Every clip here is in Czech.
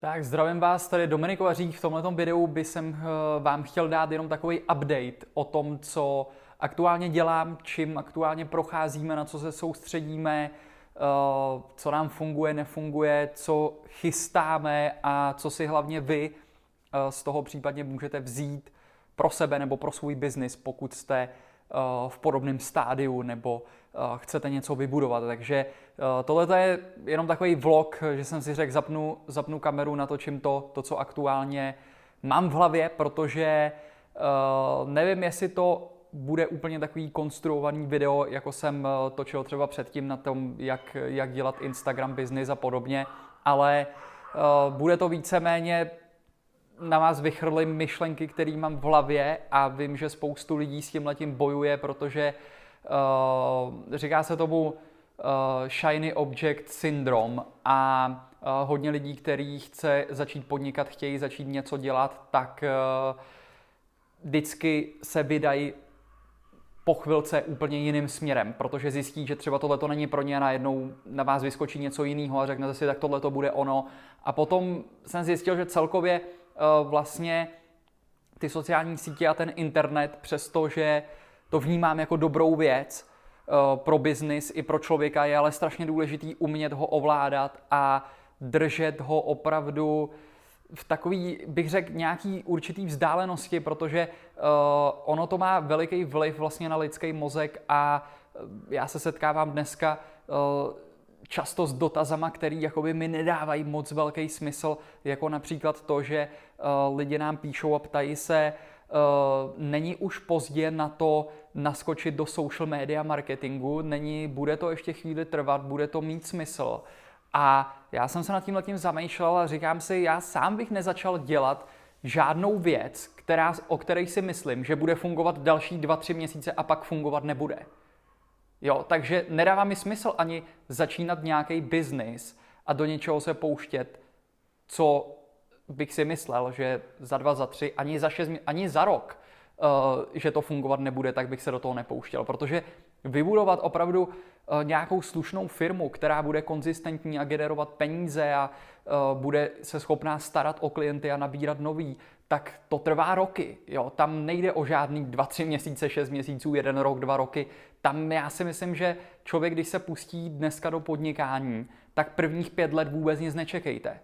Tak zdravím vás, tady Dominik Vařík. V tomto videu by jsem eh, vám chtěl dát jenom takový update o tom, co aktuálně dělám, čím aktuálně procházíme, na co se soustředíme, eh, co nám funguje, nefunguje, co chystáme a co si hlavně vy eh, z toho případně můžete vzít pro sebe nebo pro svůj biznis, pokud jste v podobném stádiu nebo chcete něco vybudovat. Takže tohle je jenom takový vlog, že jsem si řekl, zapnu, zapnu kameru, natočím to, to, co aktuálně mám v hlavě, protože nevím, jestli to bude úplně takový konstruovaný video, jako jsem točil třeba předtím na tom, jak, jak dělat Instagram business a podobně, ale bude to víceméně na vás vychrlím myšlenky, které mám v hlavě a vím, že spoustu lidí s tím letím bojuje, protože uh, říká se tomu uh, shiny object syndrome a uh, hodně lidí, kteří chce začít podnikat, chtějí začít něco dělat, tak uh, vždycky se vydají po chvilce úplně jiným směrem, protože zjistí, že třeba tohle to není pro ně a najednou na vás vyskočí něco jiného a řeknete si, tak tohle to bude ono. A potom jsem zjistil, že celkově vlastně ty sociální sítě a ten internet, přestože to vnímám jako dobrou věc eh, pro biznis i pro člověka, je ale strašně důležitý umět ho ovládat a držet ho opravdu v takový, bych řekl, nějaký určitý vzdálenosti, protože uh, ono to má veliký vliv vlastně na lidský mozek a já se setkávám dneska uh, často s dotazama, který jakoby mi nedávají moc velký smysl, jako například to, že uh, lidi nám píšou a ptají se, uh, není už pozdě na to naskočit do social media marketingu, není, bude to ještě chvíli trvat, bude to mít smysl. A já jsem se nad tím letím zamýšlel a říkám si, já sám bych nezačal dělat žádnou věc, která, o které si myslím, že bude fungovat další dva, tři měsíce a pak fungovat nebude. Jo, takže nedává mi smysl ani začínat nějaký biznis a do něčeho se pouštět, co bych si myslel, že za dva, za tři, ani za šest, ani za rok, uh, že to fungovat nebude, tak bych se do toho nepouštěl. Protože vybudovat opravdu uh, nějakou slušnou firmu, která bude konzistentní a generovat peníze a uh, bude se schopná starat o klienty a nabírat nový, tak to trvá roky. Jo? Tam nejde o žádný dva, tři měsíce, šest měsíců, jeden rok, dva roky. Tam já si myslím, že člověk, když se pustí dneska do podnikání, tak prvních pět let vůbec nic nečekejte.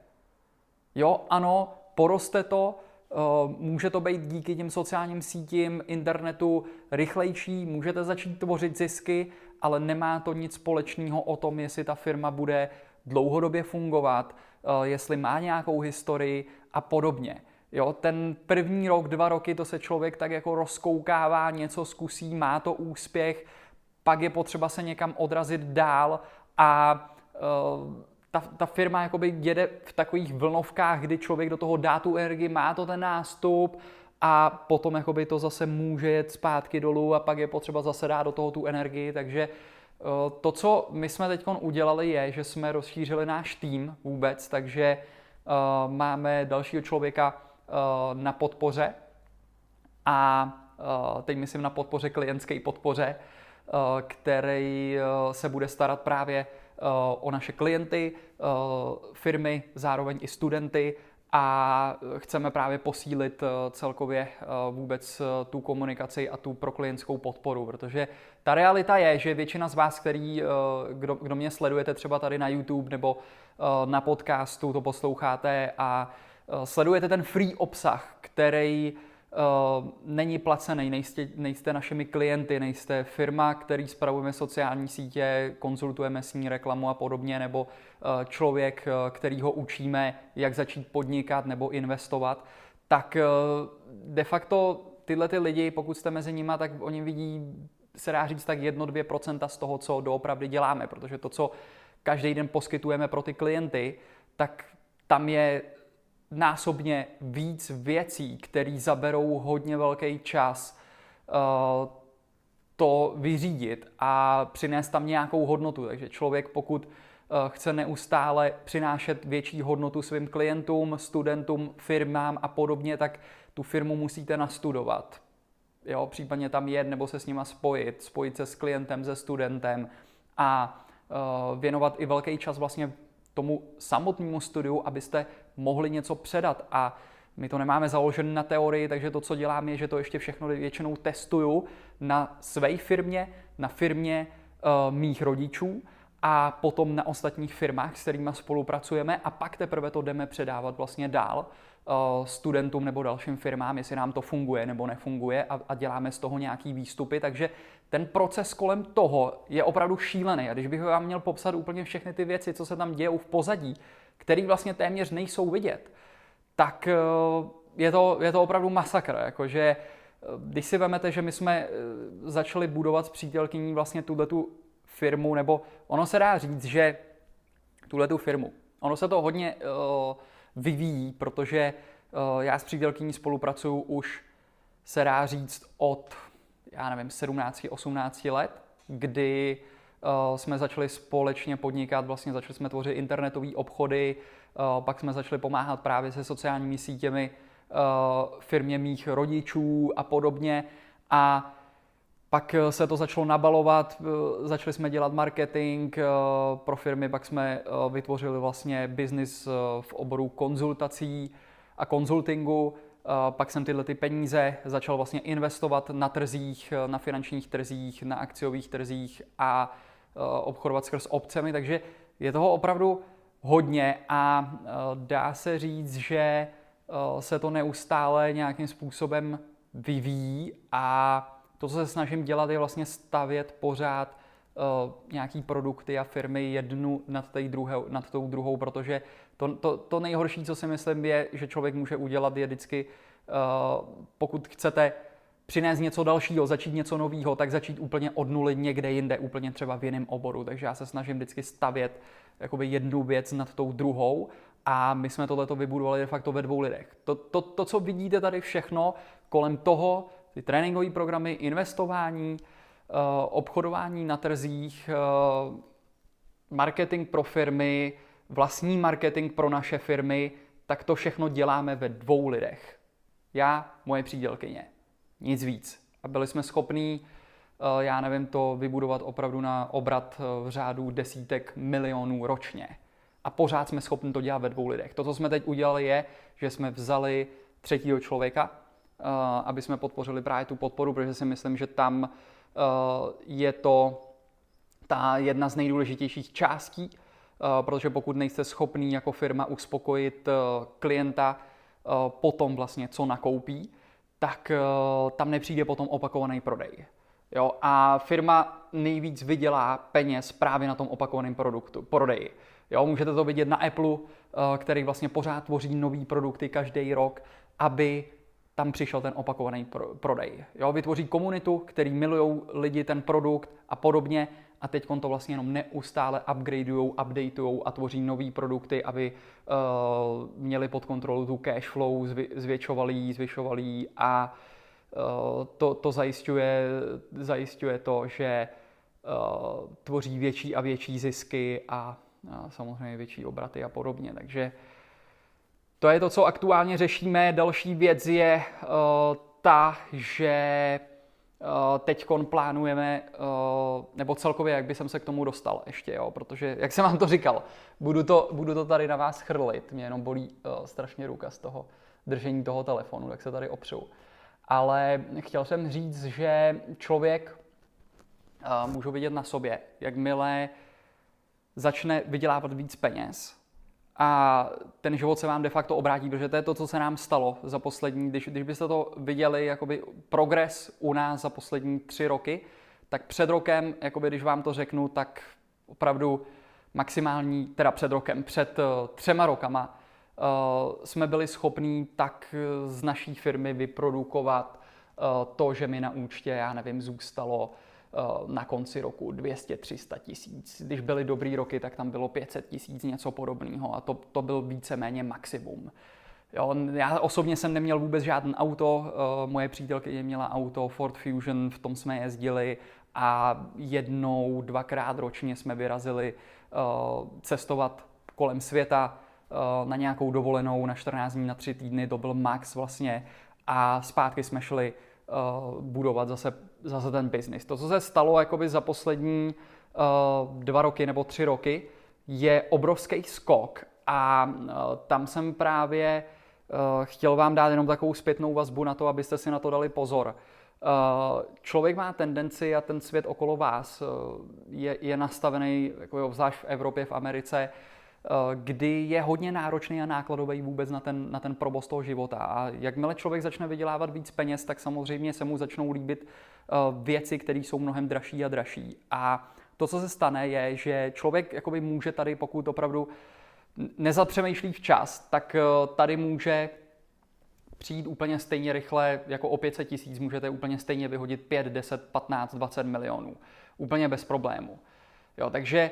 Jo, ano, poroste to, eh, může to být díky těm sociálním sítím, internetu rychlejší, můžete začít tvořit zisky, ale nemá to nic společného o tom, jestli ta firma bude dlouhodobě fungovat, eh, jestli má nějakou historii a podobně. Jo, ten první rok, dva roky, to se člověk tak jako rozkoukává, něco zkusí, má to úspěch, pak je potřeba se někam odrazit dál a uh, ta, ta firma jakoby jede v takových vlnovkách, kdy člověk do toho dá tu energii, má to ten nástup a potom jakoby to zase může jet zpátky dolů a pak je potřeba zase dát do toho tu energii, takže uh, to, co my jsme teď udělali, je, že jsme rozšířili náš tým vůbec, takže uh, máme dalšího člověka, Eh, na podpoře. A eh, teď myslím na podpoře klientské podpoře, eh, který se bude starat právě o naše klienty, firmy, zároveň i studenty. A chceme právě posílit celkově vůbec tu komunikaci a tu pro klientskou podporu, protože ta realita je, že většina z vás, který, kdo, kdo mě sledujete třeba tady na YouTube nebo na podcastu, to posloucháte a Eh, sledujete ten free obsah, který uh, není placený, nejste, nejste našimi klienty, nejste firma, který spravujeme sociální sítě, konzultujeme s ní reklamu a podobně, nebo uh, člověk, který ho učíme, jak začít podnikat nebo investovat, tak de facto tyhle ty lidi, pokud jste mezi nimi, tak oni vidí, se dá říct tak 1-2% z toho, co doopravdy děláme, protože to, co každý den poskytujeme pro ty klienty, tak tam je násobně víc věcí, které zaberou hodně velký čas uh, to vyřídit a přinést tam nějakou hodnotu. Takže člověk, pokud uh, chce neustále přinášet větší hodnotu svým klientům, studentům, firmám a podobně, tak tu firmu musíte nastudovat. jo, případně tam jet nebo se s nima spojit, spojit se s klientem, se studentem a uh, věnovat i velký čas vlastně tomu samotnému studiu, abyste mohli něco předat. A my to nemáme založené na teorii, takže to, co dělám, je, že to ještě všechno většinou testuju na své firmě, na firmě uh, mých rodičů a potom na ostatních firmách, s kterými spolupracujeme a pak teprve to jdeme předávat vlastně dál studentům nebo dalším firmám, jestli nám to funguje nebo nefunguje a, a děláme z toho nějaký výstupy, takže ten proces kolem toho je opravdu šílený. A když bych vám měl popsat úplně všechny ty věci, co se tam dějou v pozadí, které vlastně téměř nejsou vidět, tak eh, je to, je to opravdu masakr. Jakože, eh, když si vezmete, že my jsme eh, začali budovat s přítelkyní vlastně tuhle tu firmu, nebo ono se dá říct, že tuhle tu firmu, ono se to hodně uh, vyvíjí, protože uh, já s přítelkyní spolupracuju už se dá říct od, já nevím, 17, 18 let, kdy uh, jsme začali společně podnikat, vlastně začali jsme tvořit internetové obchody, uh, pak jsme začali pomáhat právě se sociálními sítěmi firmě mých rodičů a podobně. A pak se to začalo nabalovat, začali jsme dělat marketing pro firmy, pak jsme vytvořili vlastně biznis v oboru konzultací a konzultingu. Pak jsem tyhle ty peníze začal vlastně investovat na trzích, na finančních trzích, na akciových trzích a obchodovat skrz obcemi, takže je toho opravdu hodně a dá se říct, že se to neustále nějakým způsobem vyvíjí a to, co se snažím dělat, je vlastně stavět pořád uh, nějaký produkty a firmy jednu nad, tej druhé, nad tou druhou, protože to, to, to nejhorší, co si myslím, je, že člověk může udělat, je vždycky, uh, pokud chcete přinést něco dalšího, začít něco nového, tak začít úplně od nuly někde jinde, úplně třeba v jiném oboru. Takže já se snažím vždycky stavět jakoby jednu věc nad tou druhou a my jsme tohleto vybudovali de facto ve dvou lidech. To, to, to, co vidíte tady všechno kolem toho, ty tréninkové programy, investování, eh, obchodování na trzích, eh, marketing pro firmy, vlastní marketing pro naše firmy, tak to všechno děláme ve dvou lidech. Já, moje přídělkyně. Nic víc. A byli jsme schopní, eh, já nevím, to vybudovat opravdu na obrat v řádu desítek milionů ročně. A pořád jsme schopni to dělat ve dvou lidech. To, co jsme teď udělali, je, že jsme vzali třetího člověka, aby jsme podpořili právě tu podporu, protože si myslím, že tam eh, je to ta jedna z nejdůležitějších částí, eh, protože pokud nejste schopný jako firma uspokojit klienta potom vlastně, co nakoupí, tak tam nepřijde potom opakovaný prodej. Jo, a firma nejvíc vydělá peněz právě na tom opakovaném produktu, prodeji. Jo, můžete to vidět na Apple, který vlastně pořád tvoří nové produkty každý rok, aby tam přišel ten opakovaný prodej. Jo, vytvoří komunitu, který milují lidi ten produkt a podobně a teď to vlastně jenom neustále upgradeují, updateují a tvoří nové produkty, aby uh, měli pod kontrolou tu cash flow, zvětšovali ji, zvyšovali ji a uh, to, to zajišťuje, zajišťuje to, že uh, tvoří větší a větší zisky a, a samozřejmě větší obraty a podobně. Takže uh, to je to, co aktuálně řešíme. Další věc je uh, ta, že uh, teď plánujeme, uh, nebo celkově, jak by jsem se k tomu dostal ještě, jo, protože, jak jsem vám to říkal, budu to, budu to tady na vás chrlit, mě jenom bolí uh, strašně ruka z toho držení toho telefonu, tak se tady opřu. Ale chtěl jsem říct, že člověk uh, můžu vidět na sobě, jakmile začne vydělávat víc peněz, a ten život se vám de facto obrátí, protože to je to, co se nám stalo za poslední, když, když byste to viděli, jakoby progres u nás za poslední tři roky, tak před rokem, jakoby když vám to řeknu, tak opravdu maximální, teda před rokem, před uh, třema rokama, uh, jsme byli schopní tak z naší firmy vyprodukovat to, že mi na účtě, já nevím, zůstalo Eh, na konci roku 200-300 tisíc. Když byly dobrý roky, tak tam bylo 500 tisíc, něco podobného a to, to byl víceméně maximum. Jo, já osobně jsem neměl vůbec žádný auto, uh, moje přítelkyně měla auto Ford Fusion, v tom jsme jezdili a jednou, dvakrát ročně jsme vyrazili uh, cestovat kolem světa na nějakou dovolenou na 14 dní, na 3 týdny, to byl max vlastně a zpátky jsme šli budovat zase, zase ten biznis. To, co se stalo jakoby za poslední uh, dva roky nebo tři roky, je obrovský skok a uh, tam jsem právě uh, chtěl vám dát jenom takovou zpětnou vazbu na to, abyste si na to dali pozor. Uh, člověk má tendenci a ten svět okolo vás uh, je, je nastavený, jako obzvlášť v Evropě, v Americe, kdy je hodně náročný a nákladový vůbec na ten, na ten provoz toho života. A jakmile člověk začne vydělávat víc peněz, tak samozřejmě se mu začnou líbit věci, které jsou mnohem dražší a dražší. A to, co se stane, je, že člověk jakoby může tady, pokud opravdu nezapřemýšlí včas, tak tady může přijít úplně stejně rychle, jako o 500 tisíc můžete úplně stejně vyhodit 5, 10, 15, 20 milionů. Úplně bez problému. Jo, takže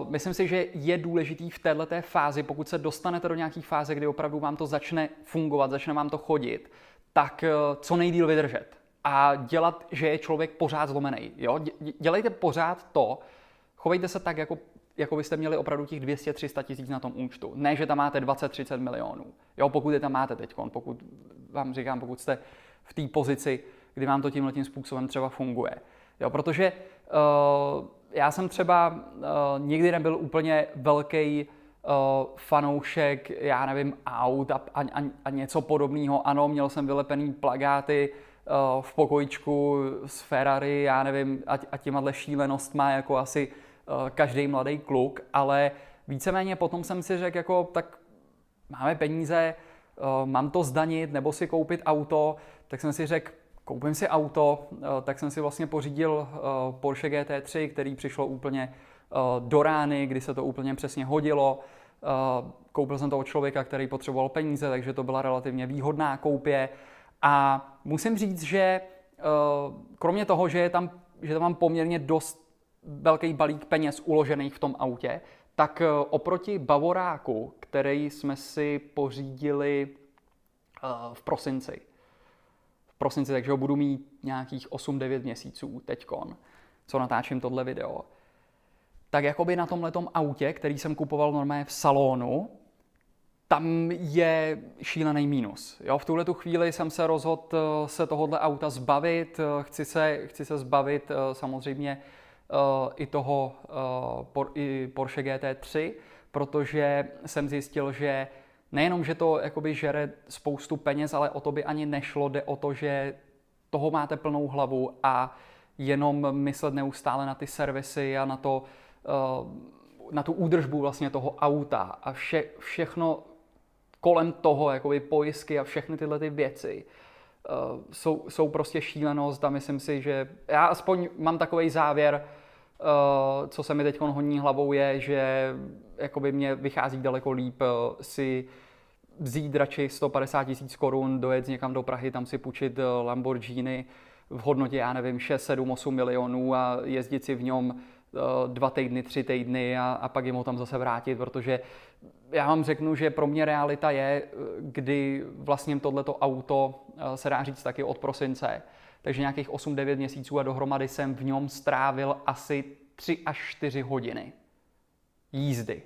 uh, myslím si, že je důležitý v této fázi, pokud se dostanete do nějaké fáze, kdy opravdu vám to začne fungovat, začne vám to chodit, tak uh, co nejdíl vydržet a dělat, že je člověk pořád zlomený. Jo? Dělejte pořád to, chovejte se tak, jako jako byste měli opravdu těch 200-300 tisíc na tom účtu. Ne, že tam máte 20-30 milionů. Jo, pokud je tam máte teď, pokud vám říkám, pokud jste v té pozici, kdy vám to tímhle tím způsobem třeba funguje. Jo, protože uh, já jsem třeba uh, nikdy nebyl úplně velký uh, fanoušek, já nevím, aut a, a, a něco podobného. Ano, měl jsem vylepený plagáty uh, v pokojičku s Ferrari, já nevím, a, a těma šílenostma jako asi Eh, každý mladý kluk, ale víceméně potom jsem si řekl, jako tak máme peníze, eh, mám to zdanit nebo si koupit auto, tak jsem si řekl, koupím si auto, eh, tak jsem si vlastně pořídil Porsche GT3, který přišlo úplně do rány, kdy se to úplně přesně hodilo. Koupil jsem to od člověka, který potřeboval peníze, takže to byla relativně výhodná koupě. A musím říct, že kromě toho, že, je tam, že tam mám poměrně dost velký balík peněz uložených v tom autě, tak eh, oproti Bavoráku, který jsme si pořídili eh, v prosinci, v prosinci, takže ho budu mít nějakých 8-9 měsíců teďkon, co natáčím tohle video, tak jakoby na tomhle autě, který jsem kupoval normálně v salonu, tam je šílený mínus. Jo, v tuhle tu chvíli jsem se rozhodl eh, se tohohle auta zbavit. Chci se, chci se zbavit samozřejmě i toho i Porsche GT3, protože jsem zjistil, že nejenom, že to jakoby žere spoustu peněz, ale o to by ani nešlo, jde o to, že toho máte plnou hlavu a jenom myslet neustále na ty servisy a na to, na tu údržbu vlastně toho auta a vše, všechno kolem toho, jakoby pojistky a všechny tyhle ty věci, jsou, jsou prostě šílenost a myslím si, že já aspoň mám takový závěr, Uh, co se mi teď honí hlavou je, že jakoby mě vychází daleko líp uh, si vzít radši 150 tisíc korun, dojet někam do Prahy, tam si půjčit Lamborghini v hodnotě, já nevím, 6, 7, 8 milionů a jezdit si v něm dva týdny, tři týdny a, a pak jim ho tam zase vrátit, protože já vám řeknu, že pro mě realita je, kdy vlastně tohleto auto se dá říct taky od prosince, takže nějakých 8-9 měsíců a dohromady jsem v něm strávil asi 3 až 4 hodiny jízdy.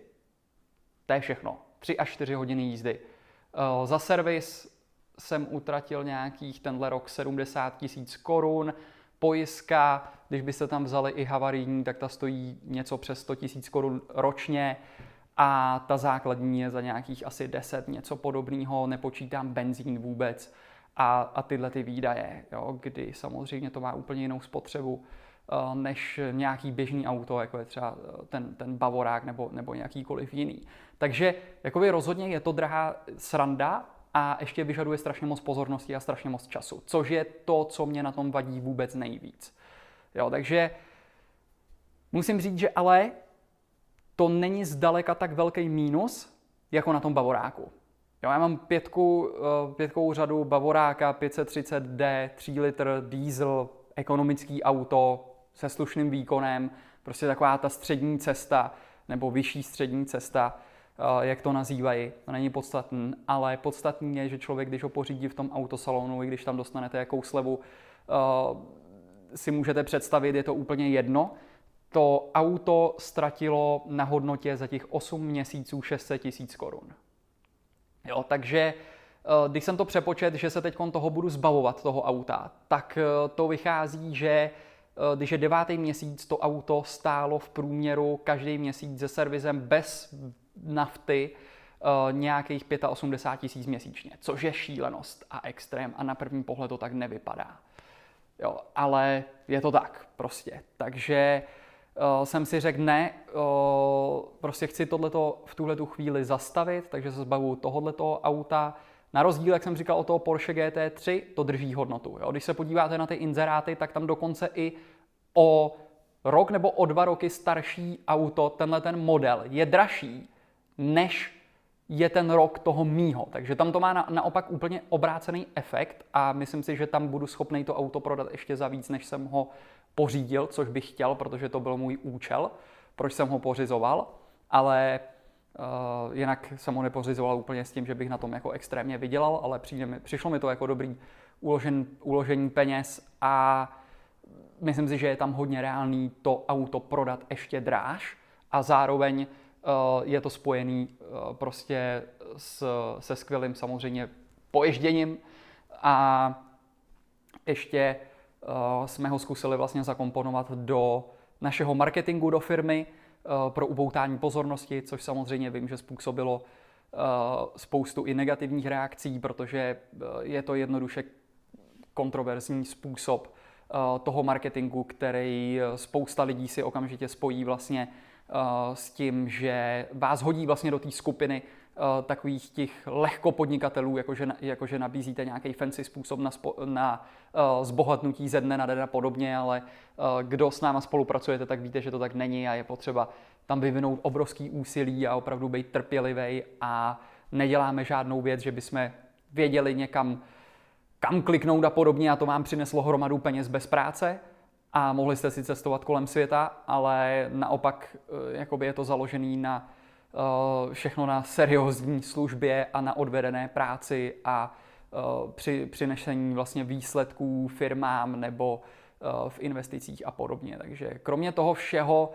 To je všechno. 3 až 4 hodiny jízdy. Eh, za servis jsem utratil nějakých tenhle rok 70 tisíc korun. Pojistka, když byste tam vzali i havarijní, tak ta stojí něco přes 100 tisíc korun ročně a ta základní je za nějakých asi 10, něco podobného, nepočítám benzín vůbec a, a tyhle ty výdaje, jo, kdy samozřejmě to má úplně jinou spotřebu uh, než nějaký běžný auto, jako je třeba eh, ten, ten Bavorák nebo, nebo nějakýkoliv jiný. Takže jakoby rozhodně je to drahá sranda a ještě vyžaduje strašně moc pozornosti a strašně moc času, což je to, co mě na tom vadí vůbec nejvíc. Jo, takže musím říct, že ale to není zdaleka tak velký mínus, jako na tom Bavoráku. Jo, já mám pětku, eh, pětkovou řadu Bavoráka 530D, 3 litr diesel, ekonomický auto se slušným výkonem, prostě taková ta střední cesta, nebo vyšší střední cesta, jak to nazývají, to není podstatný, ale podstatný je, že člověk, když ho pořídí v tom autosalonu, i když tam dostanete jakou slevu, eh, si můžete představit, je to úplně jedno, to auto ztratilo na hodnotě za těch 8 měsíců 600 tisíc korun. Jo, takže když jsem to přepočet, že se teď toho budu zbavovat, toho auta, tak to vychází, že když je devátý měsíc, to auto stálo v průměru každý měsíc se servisem bez nafty nějakých 85 tisíc měsíčně, což je šílenost a extrém a na první pohled to tak nevypadá. Jo, ale je to tak prostě. Takže uh, jsem si řekl, ne, uh, prostě chci tohleto v tuhle tu chvíli zastavit, takže se zbavu tohoto auta. Na rozdíl, jak jsem říkal o toho Porsche GT3, to drží hodnotu. Jo. Když se podíváte na ty inzeráty, tak tam dokonce i o rok nebo o dva roky starší auto, tenhle ten model, je dražší než je ten rok toho mýho. Takže tam to má na, naopak úplně obrácený efekt a myslím si, že tam budu schopný to auto prodat ještě za víc, než jsem ho pořídil, což bych chtěl, protože to byl můj účel, proč jsem ho pořizoval, ale uh, jinak jsem ho nepořizoval úplně s tím, že bych na tom jako extrémně vydělal, ale přijde mi, přišlo mi to jako dobrý uložen, uložení peněz a myslím si, že je tam hodně reálný to auto prodat ještě dráž a zároveň je to spojený eh, prostě s, se skvělým samozřejmě poježděním a ještě eh, jsme ho zkusili vlastně zakomponovat do našeho marketingu do firmy pro upoutání pozornosti, což samozřejmě vím, že způsobilo spoustu i negativních reakcí, protože je to jednoduše kontroverzní způsob toho marketingu, který spousta lidí si okamžitě spojí vlastně Eh, s tím, že vás hodí vlastně do té skupiny eh, takových těch lehko podnikatelů, jakože, jakože nabízíte nějaký fancy způsob na, spo, na uh, zbohatnutí ze dne na den a podobně, ale uh, kdo s náma spolupracujete, tak víte, že to tak není a je potřeba tam vyvinout obrovský úsilí a opravdu být trpělivý a neděláme žádnou věc, že bychom věděli někam, kam kliknout a podobně a to vám přineslo hromadu peněz bez práce, a mohli jste si cestovat kolem světa, ale naopak eh, jakoby je to založený na eh, všechno na seriózní službě a na odvedené práci a eh, při přinešení vlastně výsledků firmám nebo v investicích a podobně. Takže kromě toho všeho,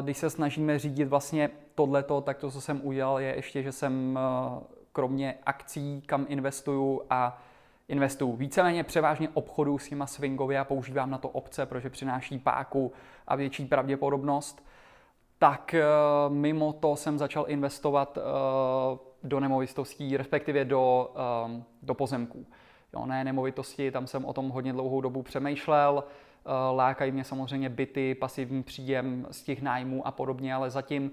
když se snažíme řídit vlastně tohleto, tak to, co jsem udělal, je ještě, že jsem kromě akcí, kam investuju a investuju víceméně převážně obchodu s těma swingově a používám na to obce, protože přináší páku a větší pravděpodobnost, tak eh, mimo to jsem začal investovat eh, do nemovitostí, respektive do, eh, do pozemků. Jo, ne nemovitosti, tam jsem o tom hodně dlouhou dobu přemýšlel, lákají mě samozřejmě byty, pasivní příjem z těch nájmů a podobně, ale zatím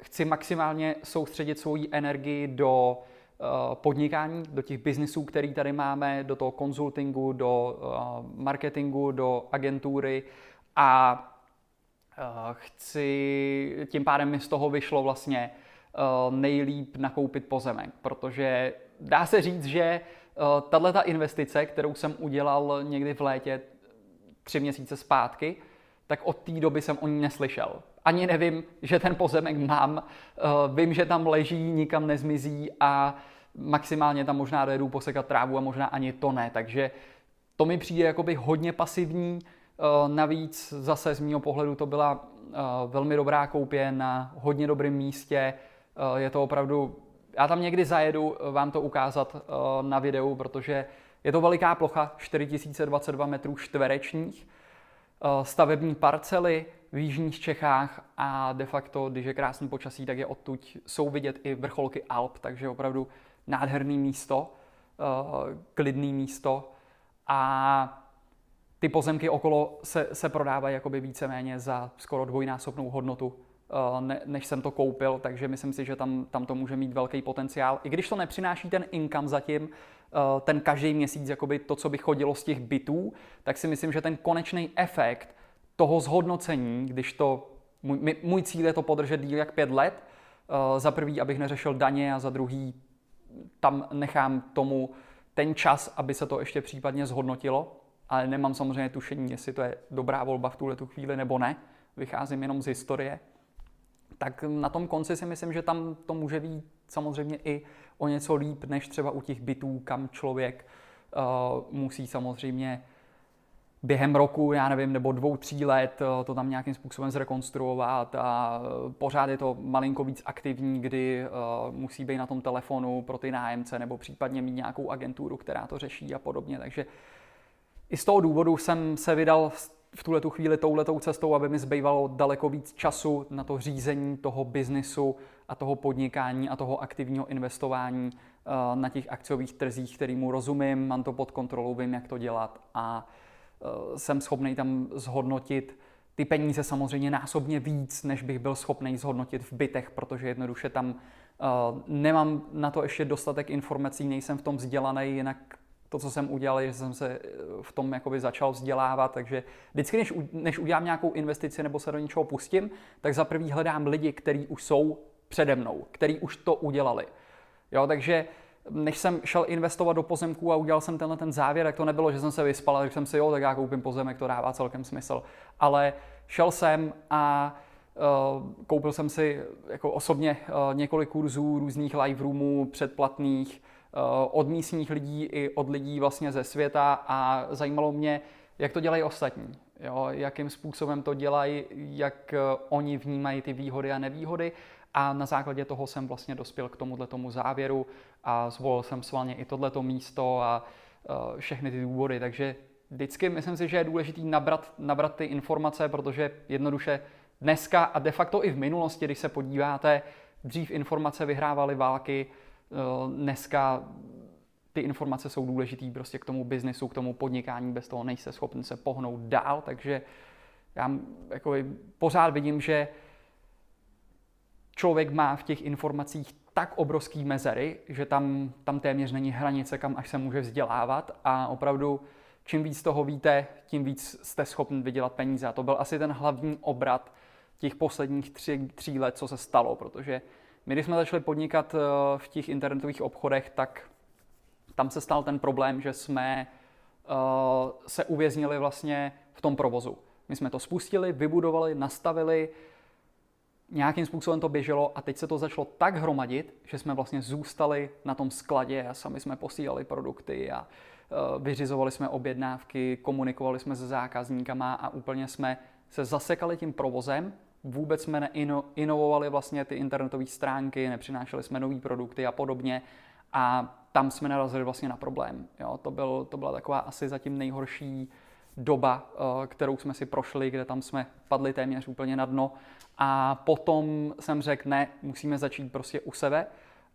chci maximálně soustředit svoji energii do podnikání, do těch biznisů, který tady máme, do toho konzultingu, do eh, marketingu, do agentury a eh, chci, tím pádem mi z toho vyšlo vlastně nejlíp nakoupit pozemek, protože dá se říct, že tahle ta investice, kterou jsem udělal někdy v létě tři měsíce zpátky, tak od té doby jsem o ní neslyšel. Ani nevím, že ten pozemek mám, vím, že tam leží, nikam nezmizí a maximálně tam možná dojedu posekat trávu a možná ani to ne, takže to mi přijde jakoby hodně pasivní, eh, navíc zase z mého pohledu to byla eh, velmi dobrá koupě na hodně dobrém místě, eh, je to opravdu, já tam někdy zajedu vám to ukázat na videu, protože je to veliká plocha, 4022 metrů čtverečních, stavební parcely v jižních Čechách a de facto, když je krásný počasí, tak je odtud jsou vidět i vrcholky Alp, takže opravdu nádherný místo, uh, klidný místo a ty pozemky okolo se, se prodávají jakoby víceméně za skoro dvojnásobnou hodnotu, uh, ne, než jsem to koupil, takže myslím si, že tam, tam to může mít velký potenciál. I když to nepřináší ten income zatím, uh, ten každý měsíc, jakoby to, co by chodilo z těch bytů, tak si myslím, že ten konečný efekt toho zhodnocení, když to, můj, můj cíl je to podržet díl jak pět let, uh, za prvý, abych neřešil daně a za druhý tam nechám tomu ten čas, aby se to ještě případně zhodnotilo, ale nemám samozřejmě tušení, jestli to je dobrá volba v tuhle tu chvíli nebo ne. Vycházím jenom z historie. Tak na tom konci si myslím, že tam to může být samozřejmě i o něco líp, než třeba u těch bytů, kam člověk uh, musí samozřejmě během roku, já nevím, nebo dvou, tří let to tam nějakým způsobem zrekonstruovat a pořád je to malinko víc aktivní, kdy musí být na tom telefonu pro ty nájemce nebo případně mít nějakou agenturu, která to řeší a podobně. Takže i z toho důvodu jsem se vydal v tuhle tu chvíli touhletou cestou, aby mi zbývalo daleko víc času na to řízení toho biznisu a toho podnikání a toho aktivního investování eh, na těch akciových trzích, kterýmu rozumím, mám to pod kontrolou, vím, jak to dělat a eh, jsem schopný tam zhodnotit ty peníze samozřejmě násobně víc, než bych byl schopný zhodnotit v bytech, protože jednoduše tam uh, nemám na to ještě dostatek informací, nejsem v tom vzdělaný, jinak to, co jsem udělal, je, že jsem se eh, v tom jakoby začal vzdělávat, takže vždycky, než, než udělám nějakou investici nebo se do něčeho pustím, tak za prvý hledám lidi, kteří už jsou přede mnou, kteří už to udělali. Jo, takže než jsem šel investovat do pozemků a udělal jsem tenhle ten závěr, tak to nebylo, že jsem se vyspal a řekl jsem si, jo, tak já koupím pozemek, to dává celkem smysl. Ale šel jsem a uh, koupil jsem si jako osobně uh, několik kurzů různých live roomů, předplatných, Eh, od místních lidí i od lidí vlastně ze světa a zajímalo mě, jak to dělají ostatní. Jo, jakým způsobem to dělají, jak oni vnímají ty výhody a nevýhody a na základě toho jsem vlastně dospěl k tomuhle tomu závěru a zvolil jsem svalně i tohleto místo a uh, všechny ty důvody, takže vždycky myslím si, že je důležité nabrat, nabrat ty informace, protože jednoduše dneska a de facto i v minulosti, když se podíváte, dřív informace vyhrávaly války, Eh, dneska ty informace jsou důležité prostě k tomu biznesu, k tomu podnikání, bez toho nejste schopni se pohnout dál, takže já jako pořád vidím, že člověk má v těch informacích tak obrovský mezery, že tam, tam téměř není hranice, kam až se může vzdělávat a opravdu čím víc toho víte, tím víc jste schopni vydělat peníze. A to byl asi ten hlavní obrat těch posledních tří, tří let, co se stalo, protože my, když jsme začali podnikat eh, v těch internetových obchodech, tak tam se stal ten problém, že jsme uh, se uvěznili vlastně v tom provozu. My jsme to spustili, vybudovali, nastavili, nějakým způsobem to běželo a teď se to začalo tak hromadit, že jsme vlastně zůstali na tom skladě a sami jsme posílali produkty a uh, vyřizovali jsme objednávky, komunikovali jsme se zákazníkama a úplně jsme se zasekali tím provozem vůbec jsme neinovovali vlastně ty internetové stránky, nepřinášeli jsme nové produkty a podobně a tam jsme narazili vlastně na problém. Jo, to, byl, to byla taková asi zatím nejhorší doba, eh, kterou jsme si prošli, kde tam jsme padli téměř úplně na dno a potom jsem řekl, ne, musíme začít prostě u sebe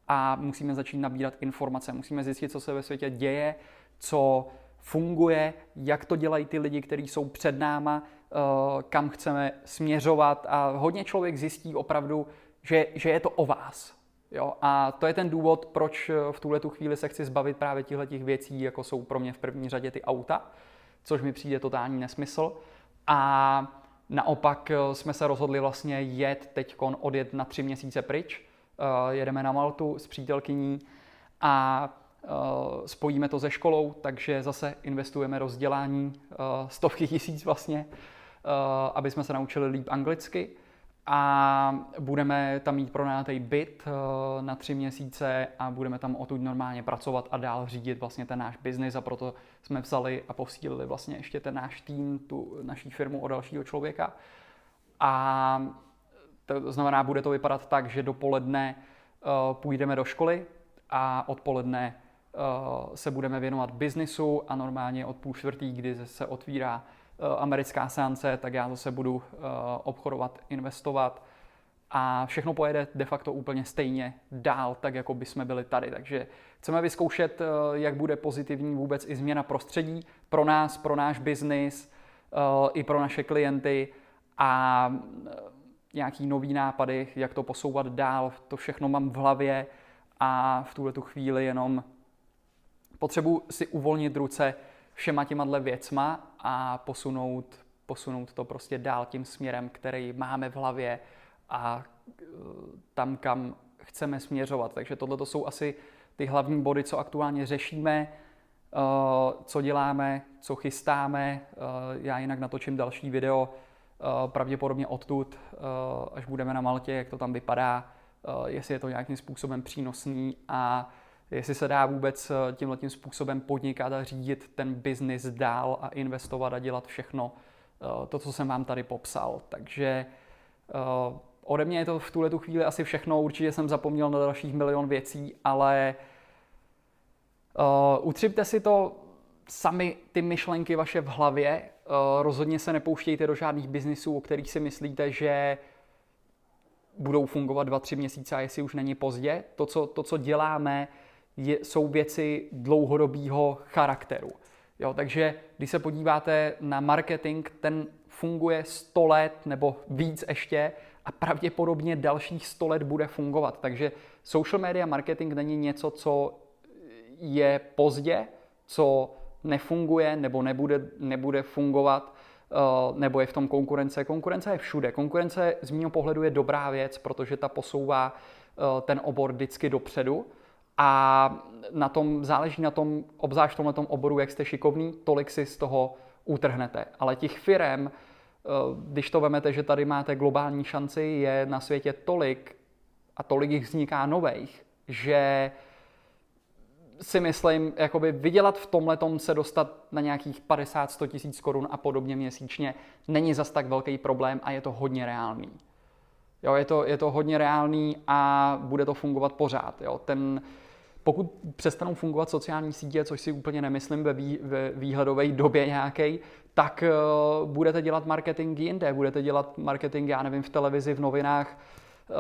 a musíme začít nabírat informace, musíme zjistit, co se ve světě děje, co funguje, jak to dělají ty lidi, kteří jsou před náma, Eh, kam chceme směřovat a hodně člověk zjistí opravdu, že, že je to o vás. Jo? A to je ten důvod, proč eh, v tuhle tu chvíli se chci zbavit právě těchto těch věcí, jako jsou pro mě v první řadě ty auta, což mi přijde totální nesmysl. A naopak eh, jsme se rozhodli vlastně jet teď odjet na tři měsíce pryč. Jedeme na Maltu s přítelkyní a spojíme to se školou, takže zase investujeme rozdělání stovky tisíc vlastně Eh, aby jsme se naučili líp anglicky a budeme tam mít pronajatý byt eh, na tři měsíce a budeme tam odtud normálně pracovat a dál řídit vlastně ten náš biznis a proto jsme vzali a posílili vlastně ještě ten náš tým, tu naší firmu o dalšího člověka. A to znamená, bude to vypadat tak, že dopoledne eh, půjdeme do školy a odpoledne se budeme věnovat biznisu a normálně od půl čtvrtý, kdy se otvírá Eh, americká seance, tak já zase budu eh, obchodovat, investovat a všechno pojede de facto úplně stejně dál, tak jako by jsme byli tady. Takže chceme vyzkoušet, eh, jak bude pozitivní vůbec i změna prostředí pro nás, pro náš biznis, i pro naše klienty a nějaký nový nápady, jak to posouvat dál. To všechno mám v hlavě a v tuhle tu chvíli jenom potřebuji si uvolnit ruce všema těma věcma a posunout, posunout to prostě dál tím směrem, který máme v hlavě a e, tam, kam chceme směřovat. Takže tohle to jsou asi ty hlavní body, co aktuálně řešíme, e, co děláme, co chystáme. E, já jinak natočím další video, pravděpodobně odtud, až budeme na Maltě, jak to tam vypadá, jestli je to nějakým způsobem přínosný a jestli se dá vůbec tímhle tím způsobem podnikat a řídit ten biznis dál a investovat a dělat všechno to, co jsem vám tady popsal. Takže ode mě je to v tuhle tu chvíli asi všechno, určitě jsem zapomněl na dalších milion věcí, ale utřipte si to sami ty myšlenky vaše v hlavě, rozhodně se nepouštějte do žádných biznisů, o kterých si myslíte, že budou fungovat dva, tři měsíce a jestli už není pozdě. To, co, to, co děláme, je, jsou věci dlouhodobého charakteru. Jo, takže když se podíváte na marketing, ten funguje 100 let nebo víc ještě a pravděpodobně dalších 100 let bude fungovat. Takže social media marketing není něco, co je pozdě, co nefunguje nebo nebude, nebude fungovat, eh, nebo je v tom konkurence. Konkurence je všude. Konkurence z mého pohledu je dobrá věc, protože ta posouvá eh, ten obor vždycky dopředu. A na tom záleží na tom, obzvlášť v tomhle oboru, jak jste šikovný, tolik si z toho utrhnete. Ale těch firm, Eh, když to vemete, že tady máte globální šanci, je na světě tolik a tolik jich vzniká nových, že si myslím, jakoby vydělat v tomhle se dostat na nějakých 50-100 tisíc korun a podobně měsíčně není zas tak velký problém a je to hodně reálný. Jo, je, to, je to hodně reálný a bude to fungovat pořád. Jo. Ten, pokud přestanou fungovat sociální sítě, což si úplně nemyslím ve, vý, ve výhledové době nějaký, tak uh, budete dělat marketing jinde, budete dělat marketing, já nevím, v televizi, v novinách, uh,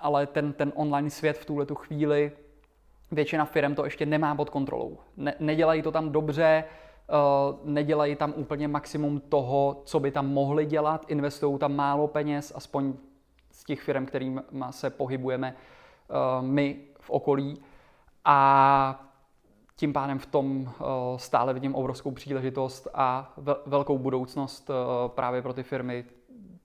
ale ten, ten online svět v tuhle tu chvíli většina firm to ještě nemá pod kontrolou. Ne, nedělají to tam dobře, uh, nedělají tam úplně maximum toho, co by tam mohli dělat, investují tam málo peněz, aspoň z těch firm, kterým se pohybujeme uh, my v okolí. A tím pádem v tom eh, stále vidím obrovskou příležitost a velkou budoucnost eh, právě pro ty firmy.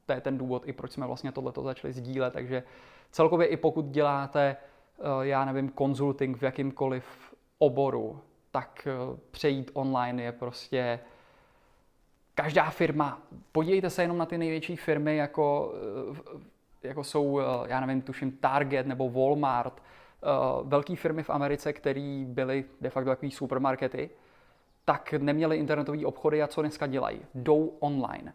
To je ten důvod, i proč jsme vlastně tohleto začali sdílet. Takže celkově i pokud děláte, eh, já nevím, konzulting v jakýmkoliv oboru, tak přejít online je prostě každá firma. Podívejte se jenom na ty největší firmy, jako, jako jsou, já nevím, tuším Target nebo Walmart, velké firmy v Americe, které byly de facto takové supermarkety, tak neměly internetové obchody a co dneska dělají? Jdou online.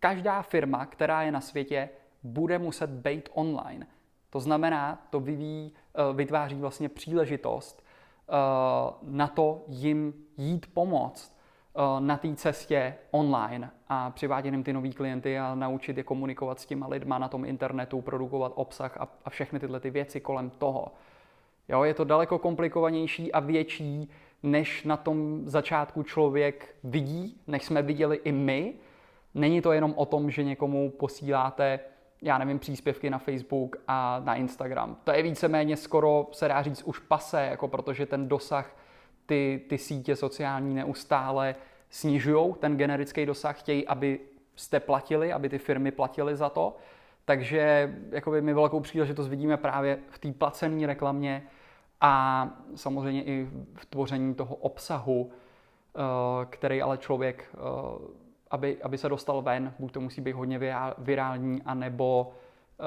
Každá firma, která je na světě, bude muset být online. To znamená, to vyvíjí, uh, vytváří vlastně příležitost uh, na to jim jít pomoct na té cestě online a přivádět jim ty nový klienty a naučit je komunikovat s těma lidma na tom internetu, produkovat obsah a, a všechny tyhle ty věci kolem toho. Jo, je to daleko komplikovanější a větší, než na tom začátku člověk vidí, než jsme viděli i my. Není to jenom o tom, že někomu posíláte, já nevím, příspěvky na Facebook a na Instagram. To je víceméně skoro, se dá říct, už pase, jako protože ten dosah ty, ty sítě sociální neustále snižují, ten generický dosah, chtějí, aby jste platili, aby ty firmy platily za to. Takže jakoby my velkou příležitost vidíme právě v té placené reklamě, a samozřejmě i v tvoření toho obsahu, eh, který ale člověk, eh, aby, aby se dostal ven, buď to musí být hodně virální, anebo eh,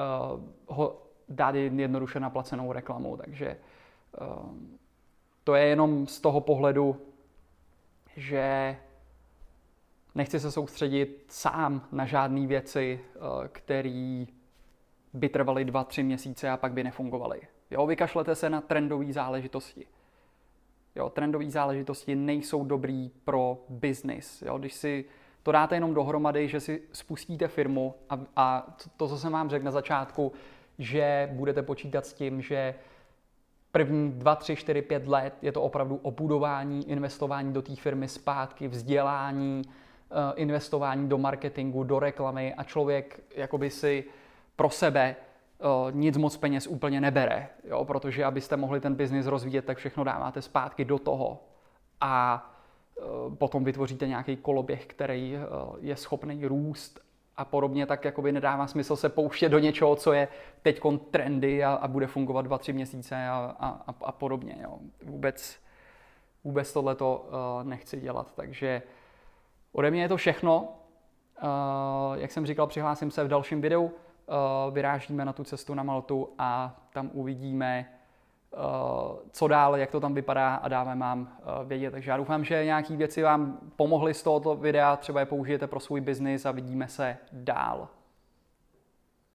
ho dát jednoduše na placenou reklamu. Takže to je jenom z toho pohledu, že nechci se soustředit sám na žádné věci, které by trvaly dva, tři měsíce a pak by nefungovaly. Jo, vykašlete se na trendové záležitosti. Jo, trendové záležitosti nejsou dobrý pro biznis. Jo, když si to dáte jenom dohromady, že si spustíte firmu a, a to, co jsem vám řekl na začátku, že budete počítat s tím, že první 2, 3, 4, 5 let je to opravdu o budování, investování do té firmy zpátky, vzdělání, eh, investování do marketingu, do reklamy a člověk jakoby si pro sebe nic moc peněz úplně nebere, jo? protože abyste mohli ten biznis rozvíjet, tak všechno dáváte zpátky do toho a potom vytvoříte nějaký koloběh, který je schopný růst a podobně, tak jakoby nedává smysl se pouštět do něčeho, co je teď trendy a, a bude fungovat dva, tři měsíce a, a, a podobně. Jo? Vůbec, vůbec tohleto uh, nechci dělat, takže ode mě je to všechno. Jak jsem říkal, přihlásím se v dalším videu. Eh, vyrážíme na tu cestu na Maltu a tam uvidíme, co dál, jak to tam vypadá a dáme vám vědět. Takže já doufám, že nějaké věci vám pomohly z tohoto videa, třeba je použijete pro svůj biznis a vidíme se dál.